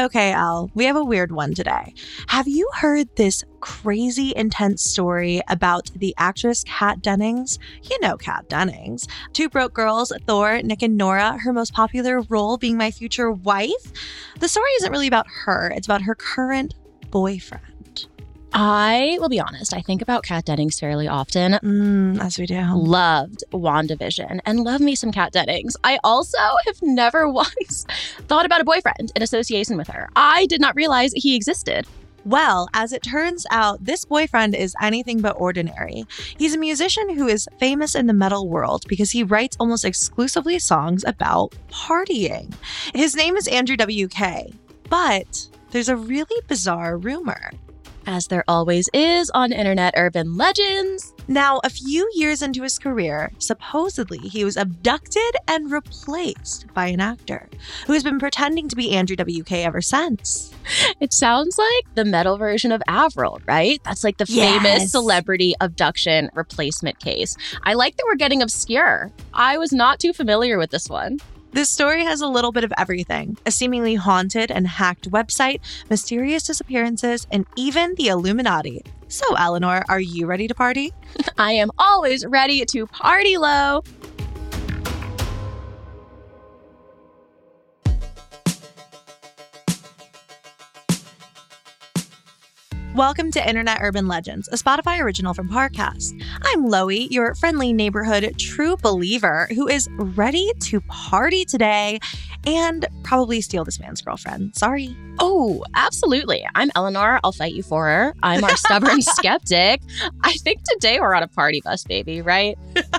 Okay, Al, we have a weird one today. Have you heard this crazy intense story about the actress Kat Dennings? You know Kat Dennings. Two Broke Girls, Thor, Nick and Nora, her most popular role being my future wife. The story isn't really about her, it's about her current boyfriend. I will be honest, I think about Kat Dennings fairly often. Mm, as we do. Loved WandaVision and love me some Kat Dennings. I also have never once thought about a boyfriend in association with her. I did not realize he existed. Well, as it turns out, this boyfriend is anything but ordinary. He's a musician who is famous in the metal world because he writes almost exclusively songs about partying. His name is Andrew W.K., but there's a really bizarre rumor. As there always is on internet urban legends. Now, a few years into his career, supposedly he was abducted and replaced by an actor who has been pretending to be Andrew WK ever since. It sounds like the metal version of Avril, right? That's like the Yes. famous celebrity abduction replacement case. I like that we're getting obscure. I was not too familiar with this one. This story has a little bit of everything a seemingly haunted and hacked website, mysterious disappearances, and even the Illuminati. So, Eleanor, are you ready to party? I am always ready to party low. Welcome to Internet Urban Legends, a Spotify original from Parcast. I'm Loey, your friendly neighborhood true believer who is ready to party today and probably steal this man's girlfriend. Sorry. Oh, absolutely. I'm Eleanor. I'll fight you for her. I'm our stubborn skeptic. I think today we're on a party bus, baby, right?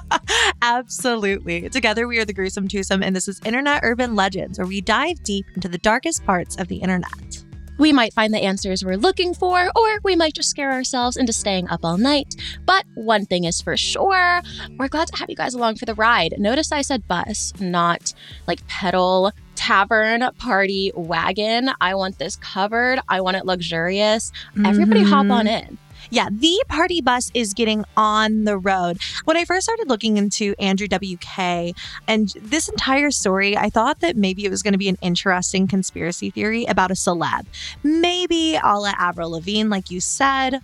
Absolutely. Together, we are the Gruesome Twosome, and this is Internet Urban Legends, where we dive deep into the darkest parts of the internet. We might find the answers we're looking for, or we might just scare ourselves into staying up all night. But one thing is for sure, we're glad to have you guys along for the ride. Notice I said bus, not like pedal, tavern, party, wagon. I want this covered. I want it luxurious. Everybody hop Mhm. on in. Yeah, the party bus is getting on the road. When I first started looking into Andrew WK and this entire story, I thought that maybe it was going to be an interesting conspiracy theory about a celeb. Maybe a la Avril Lavigne, like you said.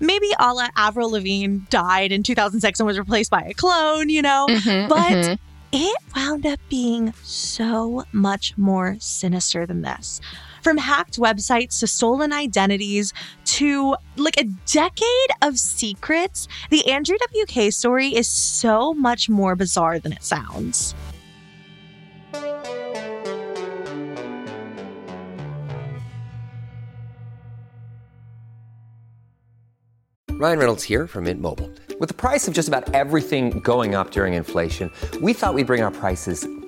Maybe a la Avril Lavigne died in 2006 and was replaced by a clone, you know? Mm-hmm, mm-hmm. But it wound up being so much more sinister than this. From hacked websites to stolen identities to like a decade of secrets, the Andrew WK story is so much more bizarre than it sounds. Ryan Reynolds here from Mint Mobile. With the price of just about everything going up during inflation, we thought we'd bring our prices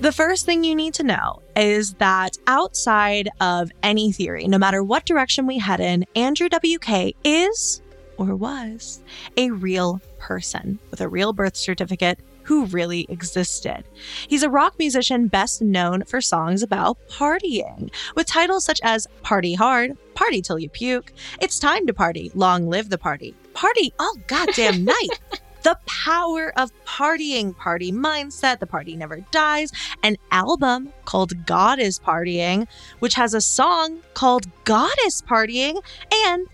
The first thing you need to know is that outside of any theory, no matter what direction we head in, Andrew WK is or was a real person with a real birth certificate who really existed. He's a rock musician best known for songs about partying, with titles such as Party Hard, Party Till You Puke, It's Time to Party, Long Live the Party, Party All Goddamn Night. The power of partying, party mindset, the party never dies, an album called God is Partying, which has a song called God is Partying, and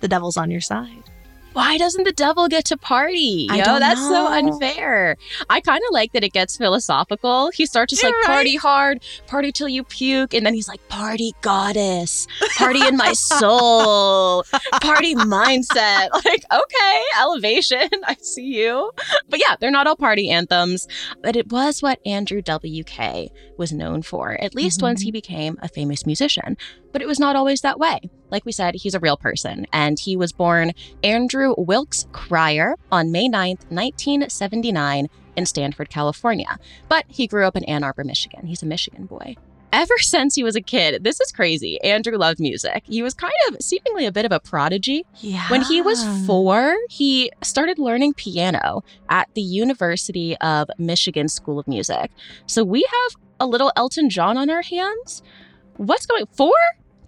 The Devil's on Your Side. Why doesn't the devil get to party? I Yo, don't that's so know. unfair. I don't know. unfair. I Yo, don't that's so unfair. I kind of like that it gets philosophical. He starts just like You're right. party hard, party till you puke, and then he's like party goddess, party in my soul, party mindset. Like, okay, elevation. I see you. But yeah, they're not all party anthems, but it was what Andrew W.K. was known for, at least once he mm-hmm. became a famous musician. But it was not always that way. Like we said, he's a real person, and he was born Andrew Wilkes Krier on May 9th, 1979, in Stanford, California. But he grew up in Ann Arbor, Michigan. He's a Michigan boy. Ever since he was a kid, this is crazy. Andrew loved music. He was kind of seemingly a bit of a prodigy. Yeah. When he was four, he started learning piano at the University of Michigan School of Music. So we have a little Elton John on our hands. What's going four?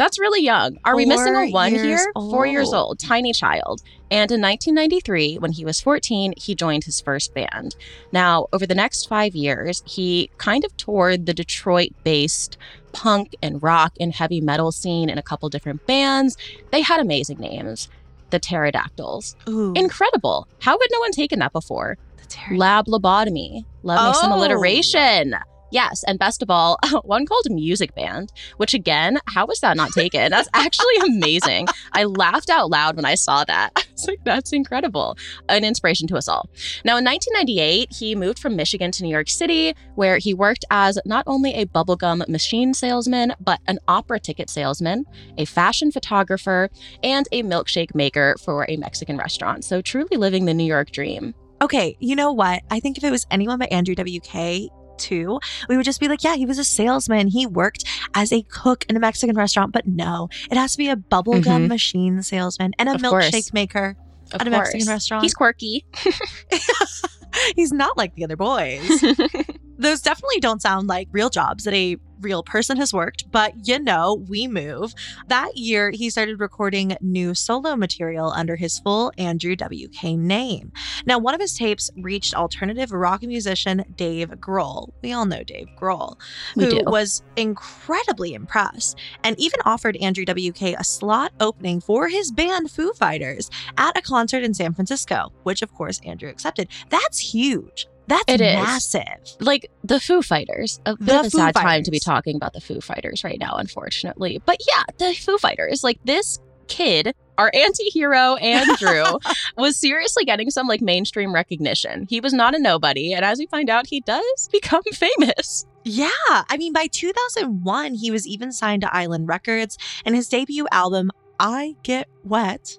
That's really young. Are we missing a one here? Four years old. old, tiny child. And in 1993, when he was 14, he joined his first band. Now, over the next five years, he kind of toured the Detroit based punk and rock and heavy metal scene in a couple different bands. They had amazing names. The Pterodactyls. Ooh, Incredible. How had no one taken that before? the. Lab lobotomy. Love me some Oh. alliteration. Yes, and best of all, one called Music Band, which again, how was that not taken? That's actually amazing. I laughed out loud when I saw that. I was like, that's incredible. An inspiration to us all. Now, in 1998, he moved from Michigan to New York City, where he worked as not only a bubblegum machine salesman, but an opera ticket salesman, a fashion photographer, and a milkshake maker for a Mexican restaurant. So, truly living the New York dream. Okay, you know what? I think if it was anyone but Andrew WK, too, we would just be like, yeah, he was a salesman. He worked as a cook in a Mexican restaurant, but no, it has to be a bubblegum Mhm. machine salesman and a Of milkshake course. maker Of at a Mexican restaurant. He's quirky. He's not like the other boys. Those definitely don't sound like real jobs that a real person has worked, but you know, we move. That year, he started recording new solo material under his full Andrew WK name. Now, one of his tapes reached alternative rock musician Dave Grohl. We all know Dave Grohl, We who do. was incredibly impressed and even offered Andrew WK a slot opening for his band Foo Fighters at a concert in San Francisco, which of course Andrew accepted. That's huge. That's It is. massive. like the Foo Fighters. A bit The of a Foo sad time to be talking about the Foo Fighters right now, unfortunately. But yeah, the Foo Fighters. Like this kid, our anti-hero Andrew, was seriously getting some like mainstream recognition. He was not a nobody, and as we find out, he does become famous. Yeah. I mean, by 2001, he was even signed to Island Records, and his debut album, I Get Wet,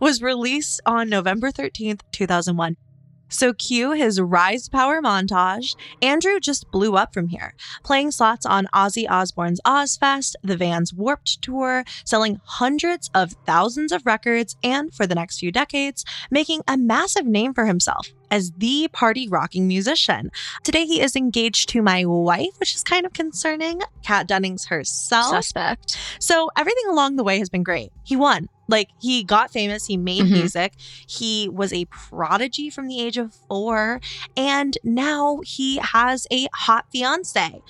was released on November 13th, 2001. So, cue his Rise Power montage. Andrew just blew up from here, playing slots on Ozzy Osbourne's Ozzfest, the Vans Warped Tour, selling hundreds of thousands of records, and for the next few decades, making a massive name for himself as the party rocking musician. Today, he is engaged to my wife, which is kind of concerning. Kat Dennings herself. Suspect. So everything along the way has been great. He won. Like he got famous, he made Mhm. music, he was a prodigy from the age of four, and now he has a hot fiance.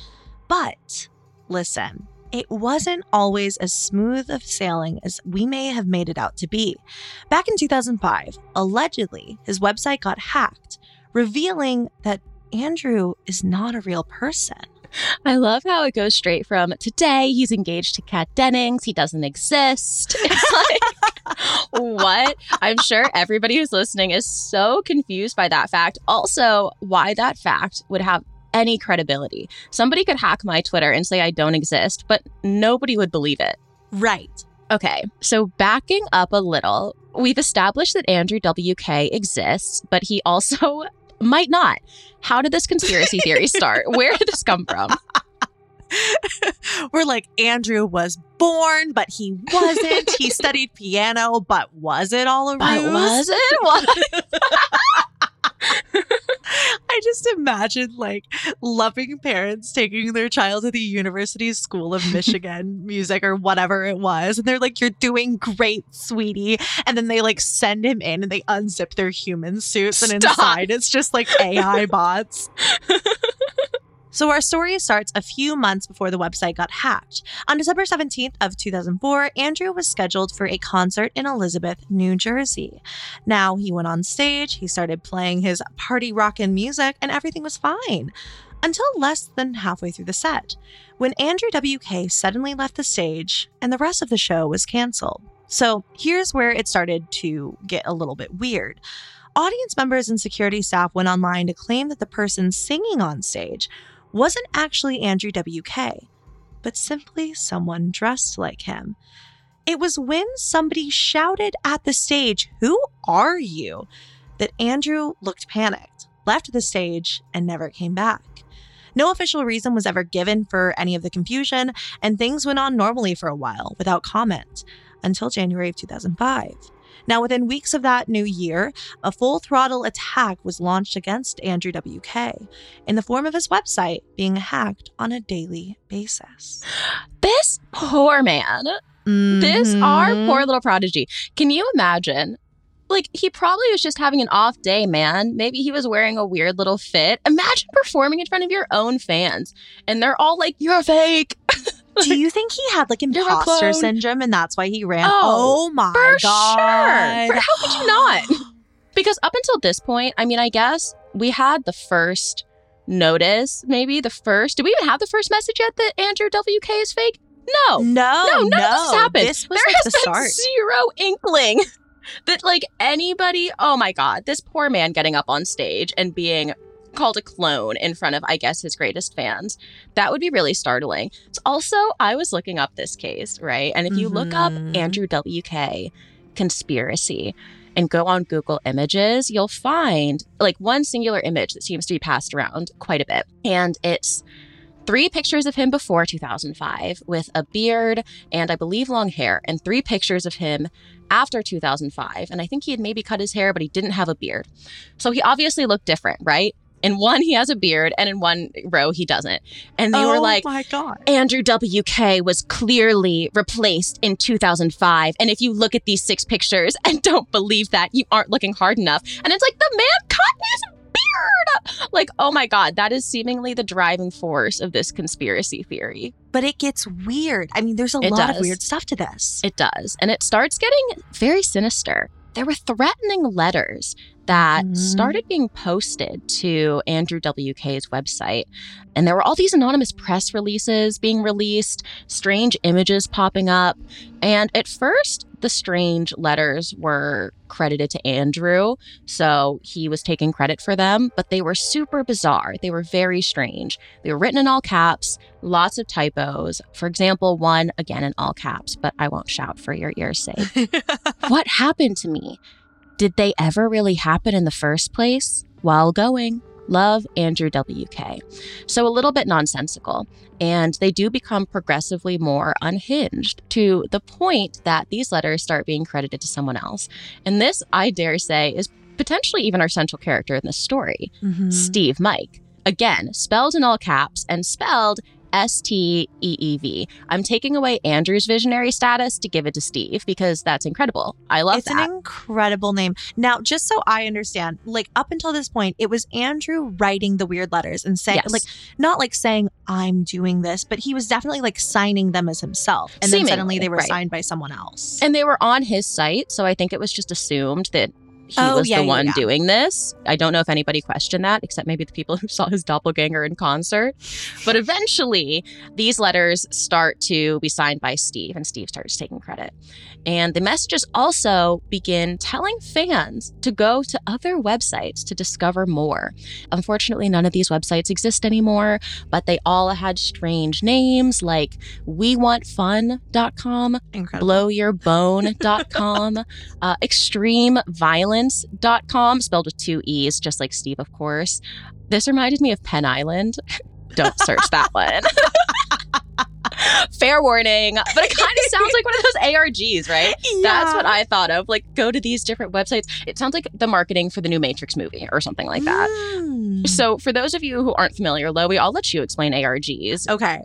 But listen, it wasn't always as smooth of sailing as we may have made it out to be. Back in 2005, allegedly, his website got hacked, revealing that Andrew is not a real person. I love how it goes straight from today he's engaged to Kat Dennings. He doesn't exist. It's like, what? I'm sure everybody who's listening is so confused by that fact. Also, why that fact would have any credibility. Somebody could hack my Twitter and say I don't exist, but nobody would believe it. Right. Okay, so backing up a little, we've established that Andrew WK exists, but he also might not. How did this conspiracy theory start? Where did this come from? We're like, Andrew was born, but he wasn't. he studied piano, but was it all a ruse? But was it? What? I just imagine like loving parents taking their child to the University School of Michigan music or whatever it was. And they're like, You're doing great, sweetie. And then they like send him in and they unzip their human suits. And inside it's just like AI bots. So our story starts a few months before the website got hacked. On December 17th of 2004, Andrew was scheduled for a concert in Elizabeth, New Jersey. Now he went on stage, he started playing his party rockin' music, and everything was fine. Until less than halfway through the set, when Andrew WK suddenly left the stage and the rest of the show was canceled. So here's where it started to get a little bit weird. Audience members and security staff went online to claim that the person singing on stage wasn't actually Andrew WK, but simply someone dressed like him. It was when somebody shouted at the stage, Who are you? that Andrew looked panicked, left the stage, and never came back. No official reason was ever given for any of the confusion, and things went on normally for a while without comment until January of 2005. Now, within weeks of that new year, a full throttle attack was launched against Andrew WK in the form of his website being hacked on a daily basis. This poor man. This our Mhm. poor little prodigy. Can you imagine? Like he probably was just having an off day, man. Maybe he was wearing a weird little fit. Imagine performing in front of your own fans and they're all like, "You're a fake." Do you think he had like imposter syndrome and that's why he ran? Oh, Oh, my For god. sure. For- how could you not? because up until this point, I mean, I guess we had the first notice, maybe the first. Did we even have the first message yet that Andrew WK is fake? No. No, no, of this happened. This was there like has the been start. zero inkling that like anybody. Oh my god, this poor man getting up on stage and being called a clone in front of, I guess, his greatest fans. That would be really startling. It's also, I was looking up this case, right? And if you look up Mhm. Andrew WK conspiracy and go on Google Images, you'll find like one singular image that seems to be passed around quite a bit. And it's three pictures of him before 2005 with a beard and I believe long hair, and three pictures of him after 2005. And I think he had maybe cut his hair, but he didn't have a beard. So he obviously looked different, right? In one, he has a beard, and in one row, he doesn't. And they were oh like, my god. Andrew WK was clearly replaced in 2005. And if you look at these six pictures and don't believe that, you aren't looking hard enough. And it's like, the man cut his beard. Like, oh my God, that is seemingly the driving force of this conspiracy theory. But it gets weird. I mean, there's a It lot of weird stuff to this. It does. And it starts getting very sinister. There were threatening letters that Mhm. started being posted to Andrew WK's website. And there were all these anonymous press releases being released, strange images popping up. And at first, the strange letters were credited to Andrew. So he was taking credit for them, but they were super bizarre. They were very strange. They were written in all caps, lots of typos. For example, one again in all caps, but I won't shout for your ears' sake. what happened to me? Did they ever really happen in the first place? While going, love Andrew WK. So a little bit nonsensical. And they do become progressively more unhinged to the point that these letters start being credited to someone else. And this, I dare say, is potentially even our central character in this story. Mhm. Steev Mike. Again, spelled in all caps and spelled S T E E V. I'm taking away Andrew's visionary status to give it to Steev because that's incredible. I love that. it's that. an incredible name. Now, just so I understand, like up until this point, it was Andrew writing the weird letters and saying, Yes. like, not like saying I'm doing this, but he was definitely like signing them as himself. And then suddenly they were right. signed by someone else. and they were on his site, so I think it was just assumed that he Oh, was yeah, the one yeah. doing this. I don't know if anybody questioned that, except maybe the people who saw his doppelganger in concert. But eventually, these letters start to be signed by Steev, and Steev starts taking credit. And the messages also begin telling fans to go to other websites to discover more. Unfortunately, none of these websites exist anymore, but they all had strange names like WeWantFun.com, Incredible. blowyourbone.com, uh, extremeviolence.com, spelled with two E's, just like Steev, of course. This reminded me of Pen Island. Don't search that one. Fair warning, but it kind of sounds like one of those ARGs, right? Yeah. That's what I thought of. Like, go to these different websites. It sounds like the marketing for the new Matrix movie or something like that. Mm. So, for those of you who aren't familiar, Loey, I'll let you explain ARGs. Okay.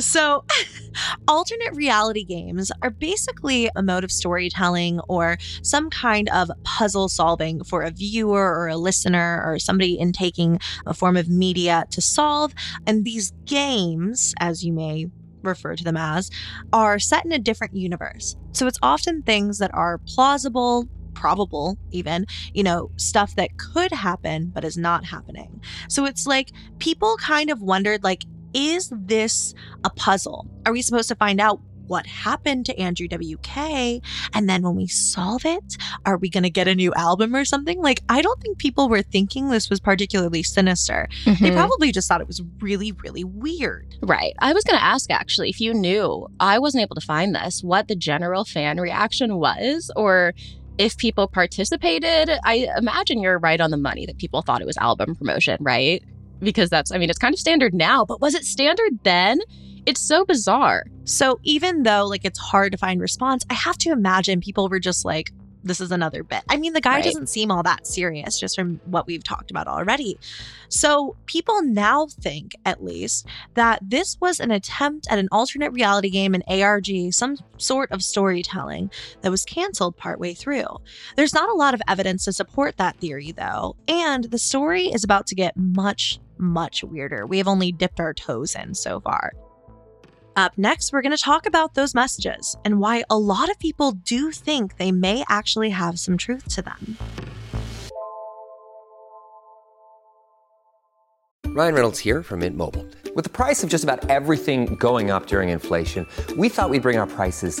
So, alternate reality games are basically a mode of storytelling or some kind of puzzle solving for a viewer or a listener or somebody in taking a form of media to solve. And these games, as you may refer to them as, are set in a different universe. So, it's often things that are plausible, probable even you know stuff that could happen but is not happening so it's like people kind of wondered like is this a puzzle? Are we supposed to find out what happened to Andrew WK? And then when we solve it, are we going to get a new album or something? Like, I don't think people were thinking this was particularly sinister. Mm-hmm. They probably just thought it was really, really weird. Right. I was going to ask actually if you knew, I wasn't able to find this, what the general fan reaction was, or if people participated. I imagine you're right on the money that people thought it was album promotion, right? Because that's, I mean, it's kind of standard now, but was it standard then? It's so bizarre. So even though like it's hard to find response, I have to imagine people were just like, this is another bit. I mean, the guy right. doesn't seem all that serious just from what we've talked about already. So, people now think, at least, that this was an attempt at an alternate reality game in ARG, some sort of storytelling that was canceled partway through. There's not a lot of evidence to support that theory, though, and the story is about to get much much weirder. We have only dipped our toes in so far. Up next, we're going to talk about those messages and why a lot of people do think they may actually have some truth to them. Ryan Reynolds here from Mint Mobile. With the price of just about everything going up during inflation, we thought we'd bring our prices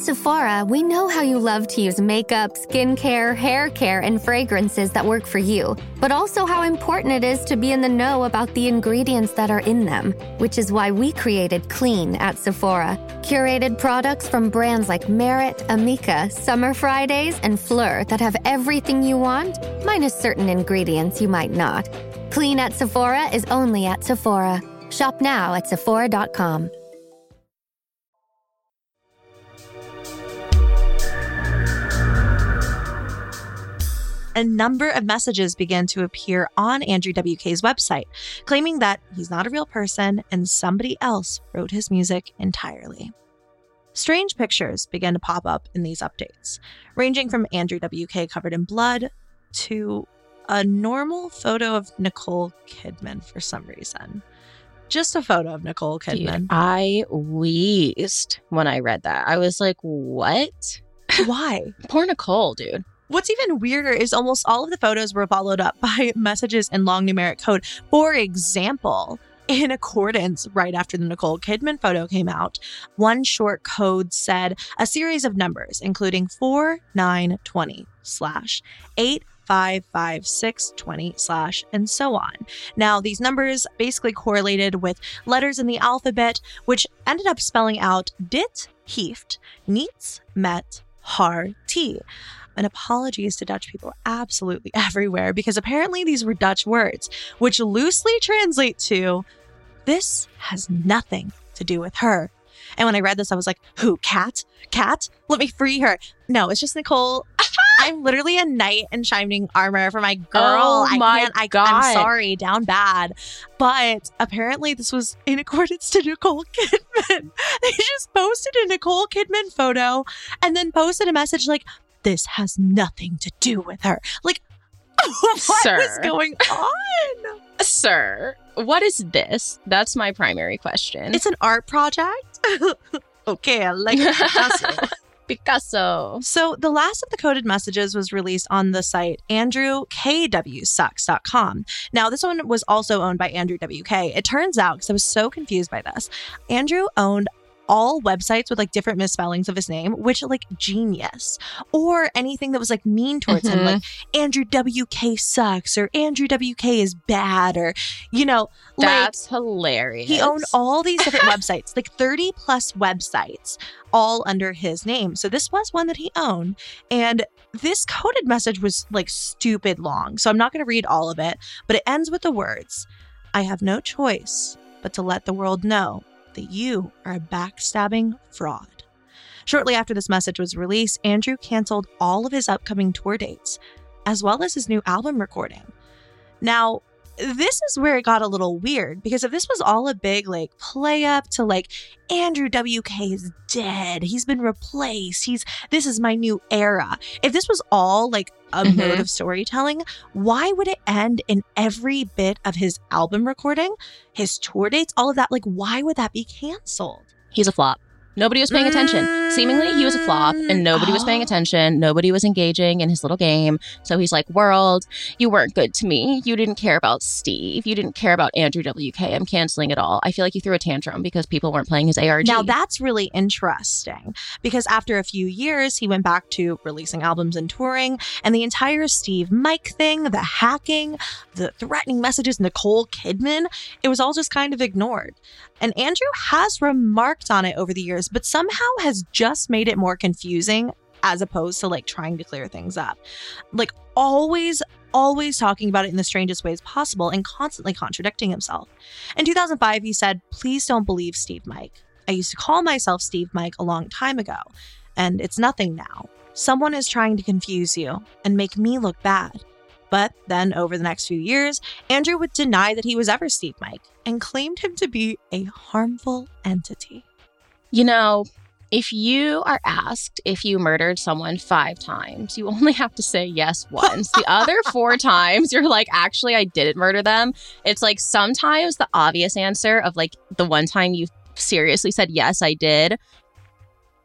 Sephora, we know how you love to use makeup, skincare, hair care, and fragrances that work for you, but also how important it is to be in the know about the ingredients that are in them, which is why we created Clean at Sephora. Curated products from brands like Merit, Amika, Summer Fridays, and Fleur that have everything you want, minus certain ingredients you might not. Clean at Sephora is only at Sephora. Shop now at Sephora.com. a number of messages began to appear on Andrew WK's website, claiming that he's not a real person and somebody else wrote his music entirely. Strange pictures began to pop up in these updates, ranging from Andrew WK covered in blood to a normal photo of Nicole Kidman for some reason. Just a photo of Nicole Kidman. Dude, I wheezed when I read that. I was like, what? Why? Poor Nicole, dude. What's even weirder is almost all of the photos were followed up by messages in long numeric code. For example, in accordance right after the Nicole Kidman photo came out, one short code said a series of numbers, including 4920 slash 8555620 slash and so on. Now, these numbers basically correlated with letters in the alphabet, which ended up spelling out dit, hieft, niets, met, har, t and apologies to Dutch people absolutely everywhere because apparently these were Dutch words, which loosely translate to this has nothing to do with her. And when I read this, I was like, who? Cat? Cat? Let me free her. No, it's just Nicole. I'm literally a knight in shining armor for my girl. Oh I my can't. I, God. I'm sorry, down bad. But apparently, this was in accordance to Nicole Kidman. They just posted a Nicole Kidman photo and then posted a message like, this has nothing to do with her. Like, what Sir. was going on? Sir, what is this? That's my primary question. It's an art project. okay, I like Picasso. Picasso. So the last of the coded messages was released on the site andrewwksucks.com. Now this one was also owned by Andrew WK. It turns out because I was so confused by this, Andrew owned all websites with like different misspellings of his name, which like genius. Or anything that was like mean towards him, like mm-hmm. Andrew WK sucks or Andrew WK is bad or, you know, like That's hilarious. he owned all these different websites, like 30 plus websites, all under his name. So this was one that he owned. And this coded message was like stupid long. So I'm not going to read all of it, but it ends with the words I have no choice but to let the world know that you are a backstabbing fraud. Shortly after this message was released, Andrew canceled all of his upcoming tour dates, as well as his new album recording. Now, this is where it got a little weird because if this was all a big like play up to like Andrew WK is dead, he's been replaced, he's this is my new era. If this was all like a Mhm. mode of storytelling, why would it end in every bit of his album recording, his tour dates, all of that? Like, why would that be canceled? He's a flop. Nobody was paying attention. Seemingly, he was a flop and mm. nobody was paying attention. Nobody was engaging in his little game. So he's like, World, you weren't good to me. You didn't care about Steev. You didn't care about Andrew WK. I'm canceling it all. I feel like he threw a tantrum because people weren't playing his ARG. Now that's really interesting because after a few years, he went back to releasing albums and touring, and the entire Steev Mike thing, the hacking, the threatening messages, Nicole Kidman, it was all just kind of ignored. And Andrew has remarked on it over the years, but somehow has just made it more confusing as opposed to like trying to clear things up. Like always, always talking about it in the strangest ways possible and constantly contradicting himself. In 2005, he said, Please don't believe Steev Mike. I used to call myself Steev Mike a long time ago, and it's nothing now. Someone is trying to confuse you and make me look bad. But then, over the next few years, Andrew would deny that he was ever Steev Mike and claimed him to be a harmful entity. You know, if you are asked if you murdered someone five times, you only have to say yes once. the other four times, you're like, actually, I didn't murder them. It's like sometimes the obvious answer of like the one time you seriously said, yes, I did,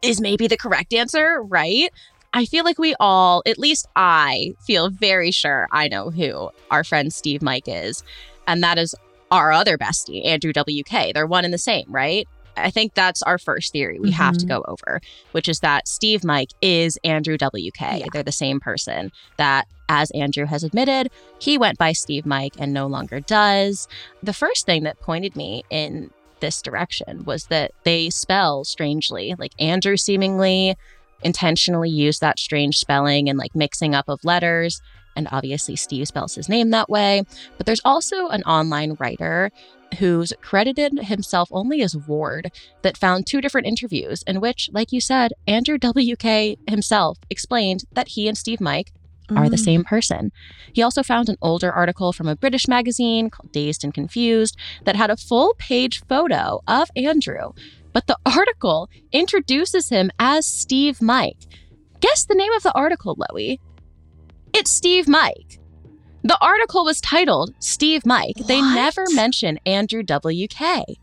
is maybe the correct answer, right? I feel like we all, at least I, feel very sure I know who our friend Steev Mike is. And that is our other bestie, Andrew WK. They're one and the same, right? I think that's our first theory we have to Mhm. go over, which is that Steev Mike is Andrew WK. Yeah. They're the same person. That, as Andrew has admitted, he went by Steev Mike and no longer does. The first thing that pointed me in this direction was that they spell strangely. Like Andrew seemingly intentionally used that strange spelling and like mixing up of letters. And obviously, Steev spells his name that way. But there's also an online writer who's credited himself only as Ward that found two different interviews in which, like you said, Andrew WK himself explained that he and Steev Mike are the Mm. same person. He also found an older article from a British magazine called Dazed and Confused that had a full page photo of Andrew, but the article introduces him as Steev Mike. Guess the name of the article, Loey. It's Steev Mike. The article was titled Steev Mike. They never mention Andrew WK.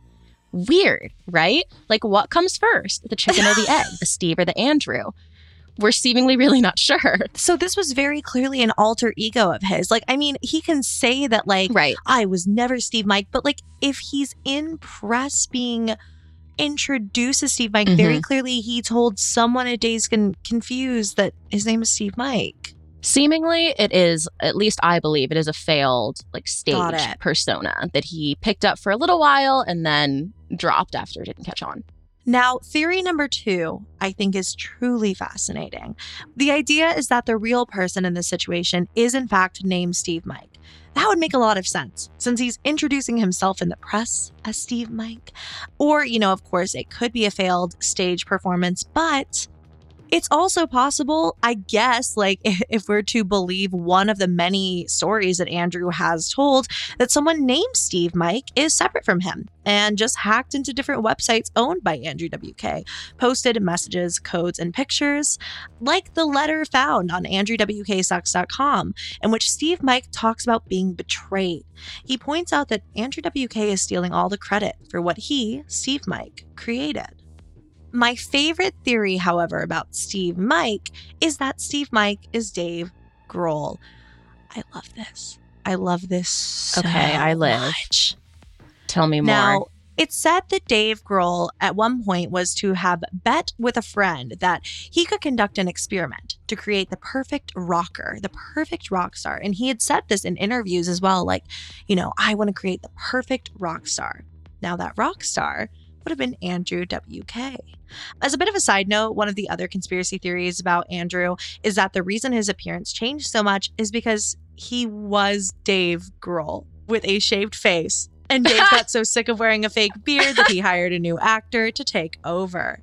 Weird, right? Like, what comes first, the chicken or the egg, the Steev or the Andrew? We're seemingly really not sure. So this was very clearly an alter ego of his. Like, I mean, he can say that like Right. I was never Steev Mike, but like if he's in press being introduced as Steev Mike, very mm-hmm. clearly he told someone at Dazed Con- Confused that his name is Steev Mike. Seemingly, it is, at least I believe, it is a failed, like, stage persona that he picked up for a little while and then dropped after it didn't catch on. Now, theory number two, I think, is truly fascinating. The idea is that the real person in this situation is, in fact, named Steev Mike. That would make a lot of sense since he's introducing himself in the press as Steev Mike. Or, you know, of course, it could be a failed stage performance, but it's also possible, I guess, like if we're to believe one of the many stories that Andrew has told, that someone named Steev Mike is separate from him and just hacked into different websites owned by Andrew WK, posted messages, codes, and pictures, like the letter found on AndrewWKSucks.com, in which Steev Mike talks about being betrayed. He points out that Andrew WK is stealing all the credit for what he, Steev Mike, created. My favorite theory, however, about Steev Mike is that Steev Mike is Dave Grohl. I love this. I love this so Okay, I live. much. Tell me more. Now, It's said that Dave Grohl at one point was to have bet with a friend that he could conduct an experiment to create the perfect rocker, the perfect rock star. And he had said this in interviews as well like, you know, I want to create the perfect rock star. Now, that rock star would have been Andrew WK. As a bit of a side note, one of the other conspiracy theories about Andrew is that the reason his appearance changed so much is because he was Dave Grohl with a shaved face. And Dave got so sick of wearing a fake beard that he hired a new actor to take over.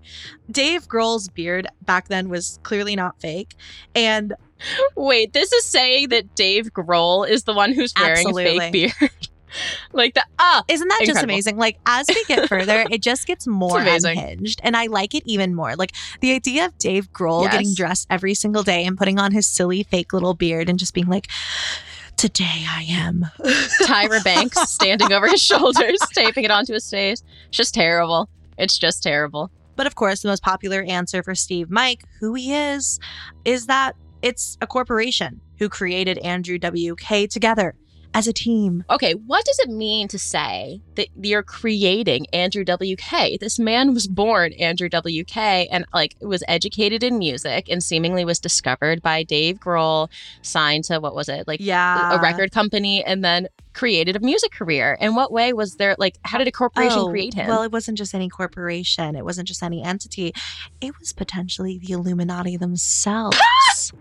Dave Grohl's beard back then was clearly not fake. And Wait, this is saying that Dave Grohl is the one who's wearing a fake beard. like the ah, Isn't that just amazing? Like as we get further, it just gets more unhinged, and I like it even more. Like the idea of Dave Grohl Yes. getting dressed every single day and putting on his silly fake little beard and just being like, "Today I am." Tyra Banks standing over his shoulders, taping it onto his face. It's just terrible. It's just terrible. But of course, the most popular answer for Steev Mike, who he is, is that it's a corporation who created Andrew WK together as a team. Okay, what does it mean to say that you're creating Andrew WK? This man was born Andrew WK and like was educated in music and seemingly was discovered by Dave Grohl, signed to what was it? Like Yeah. a record company and then created a music career. In what way was there like how did a corporation Oh, create him? Well, it wasn't just any corporation. It wasn't just any entity. It was potentially the Illuminati themselves.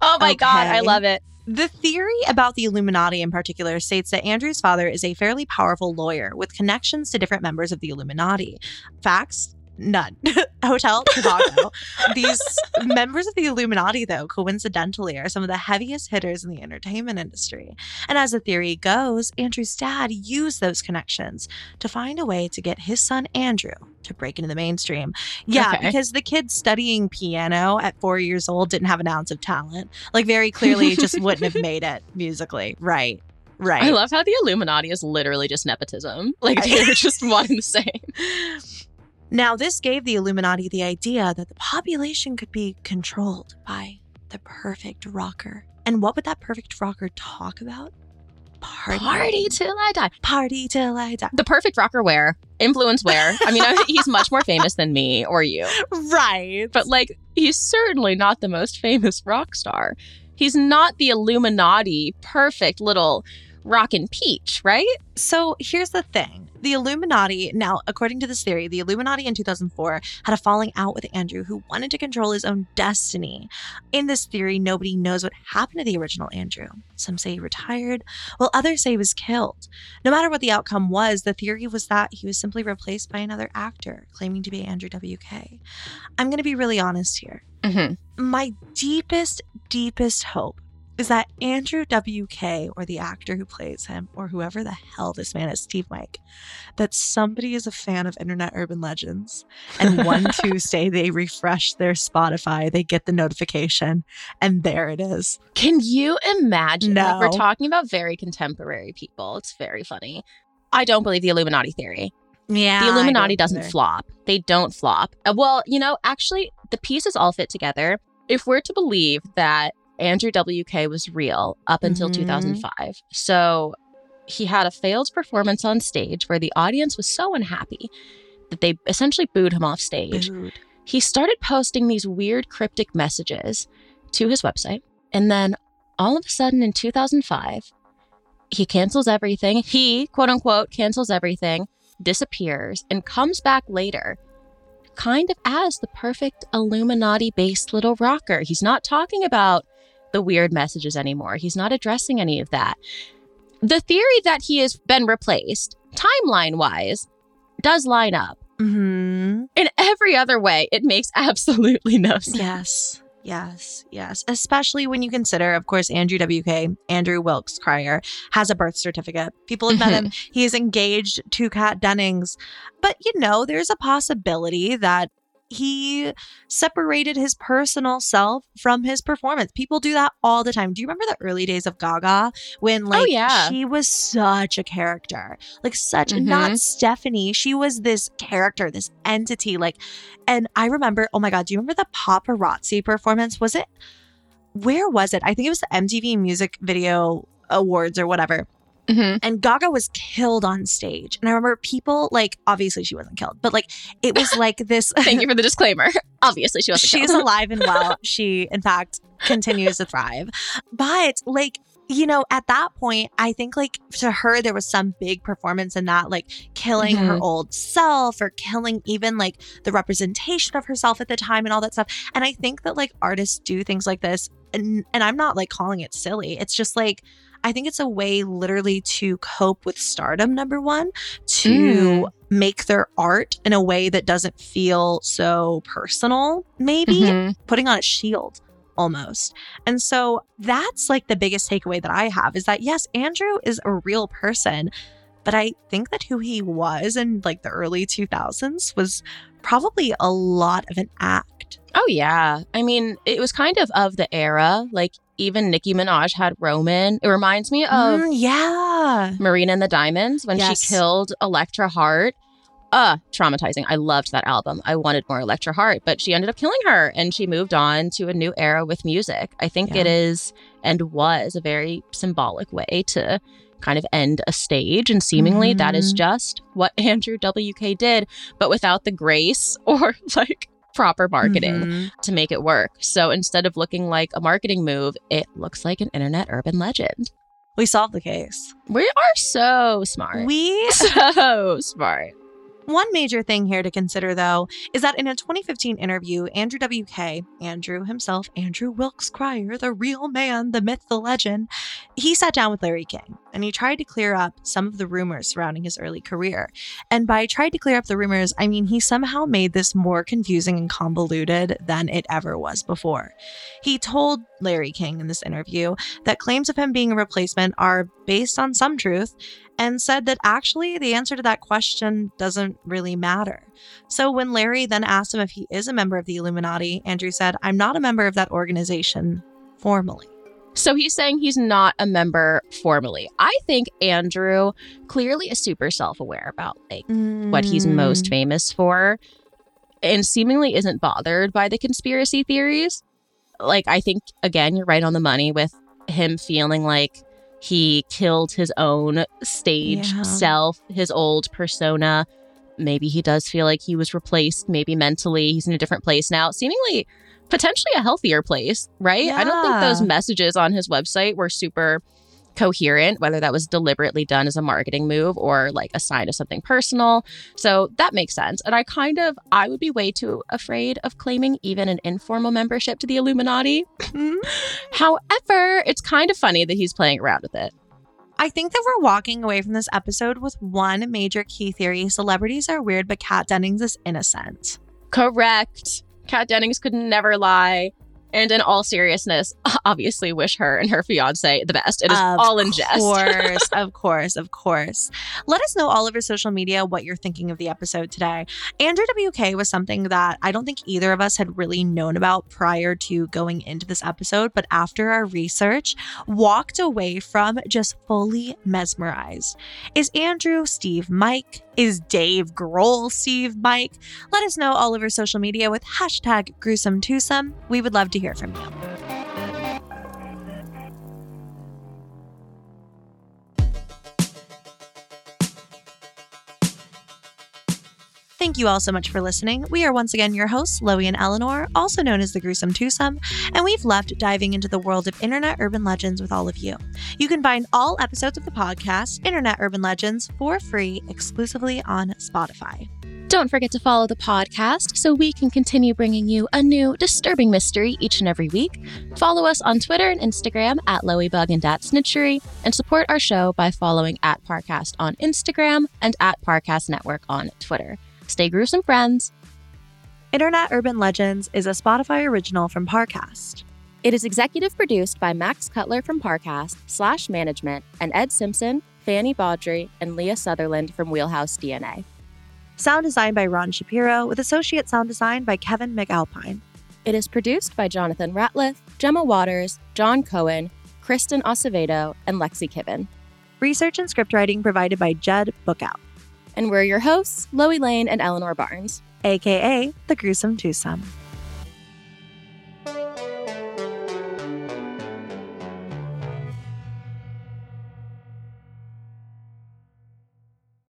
oh my god, I love it. The theory about the Illuminati in particular states that Andrew's father is a fairly powerful lawyer with connections to different members of the Illuminati. Facts? None. Oh, Hotel Trivago. These members of the Illuminati, though, coincidentally, are some of the heaviest hitters in the entertainment industry. And as the theory goes, Andrew's dad used those connections to find a way to get his son Andrew to break into the mainstream. Yeah, Okay. because the kid studying piano at four years old didn't have an ounce of talent. Like, very clearly, just wouldn't have made it musically. Right. Right. I love how the Illuminati is literally just nepotism. Like they're just one and the same. Now, this gave the Illuminati the idea that the population could be controlled by the perfect rocker. And what would that perfect rocker talk about? Party. Party till I die. Party till I die. The perfect rocker wear, influence wear. I mean, he's much more famous than me or you, Right. but like, he's certainly not the most famous rock star. He's not the Illuminati perfect little rockin' peach, right? So here's the thing. The Illuminati, now, according to this theory, the Illuminati in 2004 had a falling out with Andrew who wanted to control his own destiny. In this theory, nobody knows what happened to the original Andrew. Some say he retired, while others say he was killed. No matter what the outcome was, the theory was that he was simply replaced by another actor claiming to be Andrew WK. I'm going to be really honest here Mm-hmm. my deepest, deepest hope is that Andrew WK or the actor who plays him or whoever the hell this man is, Steev Mike, that somebody is a fan of Internet Urban Legends and one Tuesday they refresh their Spotify, they get the notification, and there it is. Can you imagine? Like, we're talking about very contemporary people. It's very funny. I don't believe the Illuminati theory. Yeah. the Illuminati doesn't flop. They don't flop. Uh, well, you know, actually, the pieces all fit together. If we're to believe that Andrew WK was real up until Mhm. 2005, so he had a failed performance on stage where the audience was so unhappy that they essentially booed him off stage. He started posting these weird cryptic messages to his website. And then all of a sudden in 2005, he cancels everything. He, quote unquote, cancels everything, disappears, and comes back later, kind of as the perfect Illuminati based little rocker. He's not talking about the weird messages anymore. He's not addressing any of that. The theory that he has been replaced, timeline wise, does line up. Mm-hmm. In every other way, it makes absolutely no sense. Yes. Yes, yes. Especially when you consider, of course, Andrew WK, Andrew Wilkes Krier, has a birth certificate. People have met him. He is engaged to Kat Dennings. But, you know, there's a possibility that he separated his personal self from his performance. People do that all the time. Do you remember the early days of Gaga when, like, yeah. she was such a character? Like, such, Mhm. not Stephanie. She was this character, this entity. Like, and I remember, oh my God, do you remember the paparazzi performance? Was it, where was it? I think it was the MTV Music Video Awards or whatever. Mhm. And Gaga was killed on stage. And I remember people like obviously she wasn't killed, but like it was like this Thank you for the disclaimer. Obviously, she wasn't. She's alive and well. She, in fact, continues to thrive. But like, you know, at that point, I think like to her, there was some big performance in that, like killing her Mhm. old self or killing even like the representation of herself at the time and all that stuff. And I think that like artists do things like this. And, and I'm not like calling it silly. It's just like, I think it's a way literally to cope with stardom, number one, to Mm. make their art in a way that doesn't feel so personal, maybe Mhm. putting on a shield almost. And so that's like the biggest takeaway that I have is that yes, Andrew is a real person, but I think that who he was in like the early 2000s was probably a lot of an act. Oh yeah. I mean, it was kind of of the era. Like even Nicki Minaj had Roman. It reminds me of Mm, yeah. Marina and the Diamonds when Yes. she killed Electra Heart. Uh, traumatizing. I loved that album. I wanted more Electra Heart, but she ended up killing her and she moved on to a new era with music. I think it Yeah. is and was a very symbolic way to kind of end a stage. And seemingly that is Mhm. just what Andrew WK did, but without the grace or like proper marketing Mhm. to make it work. So instead of looking like a marketing move, it looks like an internet urban legend. We solved the case. We are so smart. We so smart. One major thing here to consider, though, is that in a 2015 interview, Andrew WK, Andrew himself, Andrew Wilkes Krier, the real man, the myth, the legend, he sat down with Larry King and he tried to clear up some of the rumors surrounding his early career. And by tried to clear up the rumors, I mean he somehow made this more confusing and convoluted than it ever was before. He told Larry King in this interview that claims of him being a replacement are based on some truth and said that actually the answer to that question doesn't really matter. So when Larry then asked him if he is a member of the Illuminati, Andrew said, I'm not a member of that organization formally. So he's saying he's not a member formally. I think Andrew clearly is super self aware about like what he's Mm. most famous for and seemingly isn't bothered by the conspiracy theories. Like, I think, again, you're right on the money with him feeling like he killed his own stage Yeah. self, his old persona. Maybe he does feel like he was replaced, maybe mentally. He's in a different place now, seemingly potentially a healthier place, right? I don't think those messages on his website were super coherent, whether that was deliberately done as a marketing move or like a sign of something personal. So that makes sense. And I kind of, I would be way too afraid of claiming even an informal membership to the Illuminati. Mm-hmm. However, it's kind of funny that he's playing around with it. I think that we're walking away from this episode with one major key theory celebrities are weird, but Kat Dennings is innocent. Correct. Kat Dennings could never lie. And in all seriousness, obviously wish her and her fiance the best. It is Of all in jest. Of course, of course, of course. Let us know all over social media what you're thinking of the episode today. Andrew WK was something that I don't think either of us had really known about prior to going into this episode, but after our research, walked away from just fully mesmerized. Is Andrew Steev Mike? Is Dave Grohl Steev Mike? Let us know all over social media with hashtag gruesome twosome. We would love to hear from you. Thank you all so much for listening. We are once again your hosts, Loey and Eleanor, also known as the Gruesome Twosome, and we've loved diving into the world of internet urban legends with all of you. You can find all episodes of the podcast, Internet Urban Legends, for free exclusively on Spotify. Don't forget to follow the podcast so we can continue bringing you a new disturbing mystery each and every week. Follow us on Twitter and Instagram at Loeybug and at Snitchery, and support our show by following at Parcast on Instagram and at Parcast Network on Twitter. Stay gruesome, friends. Internet Urban Legends is a Spotify original from Parcast. It is executive produced by Max Cutler from Parcast, Slash Management, and Ed Simpson, Fanny Baudry, and Leah Sutherland from Wheelhouse DNA. Sound designed by Ron Shapiro, with associate sound design by Kevin McAlpine. It is produced by Jonathan Ratliff, Gemma Waters, John Cohen, Kristen Acevedo, and Lexi Kiven. Research and script writing provided by Jed Bookout, And we're your hosts, Loey Lane and Eleanor Barnes. aka The Gruesome Twosome.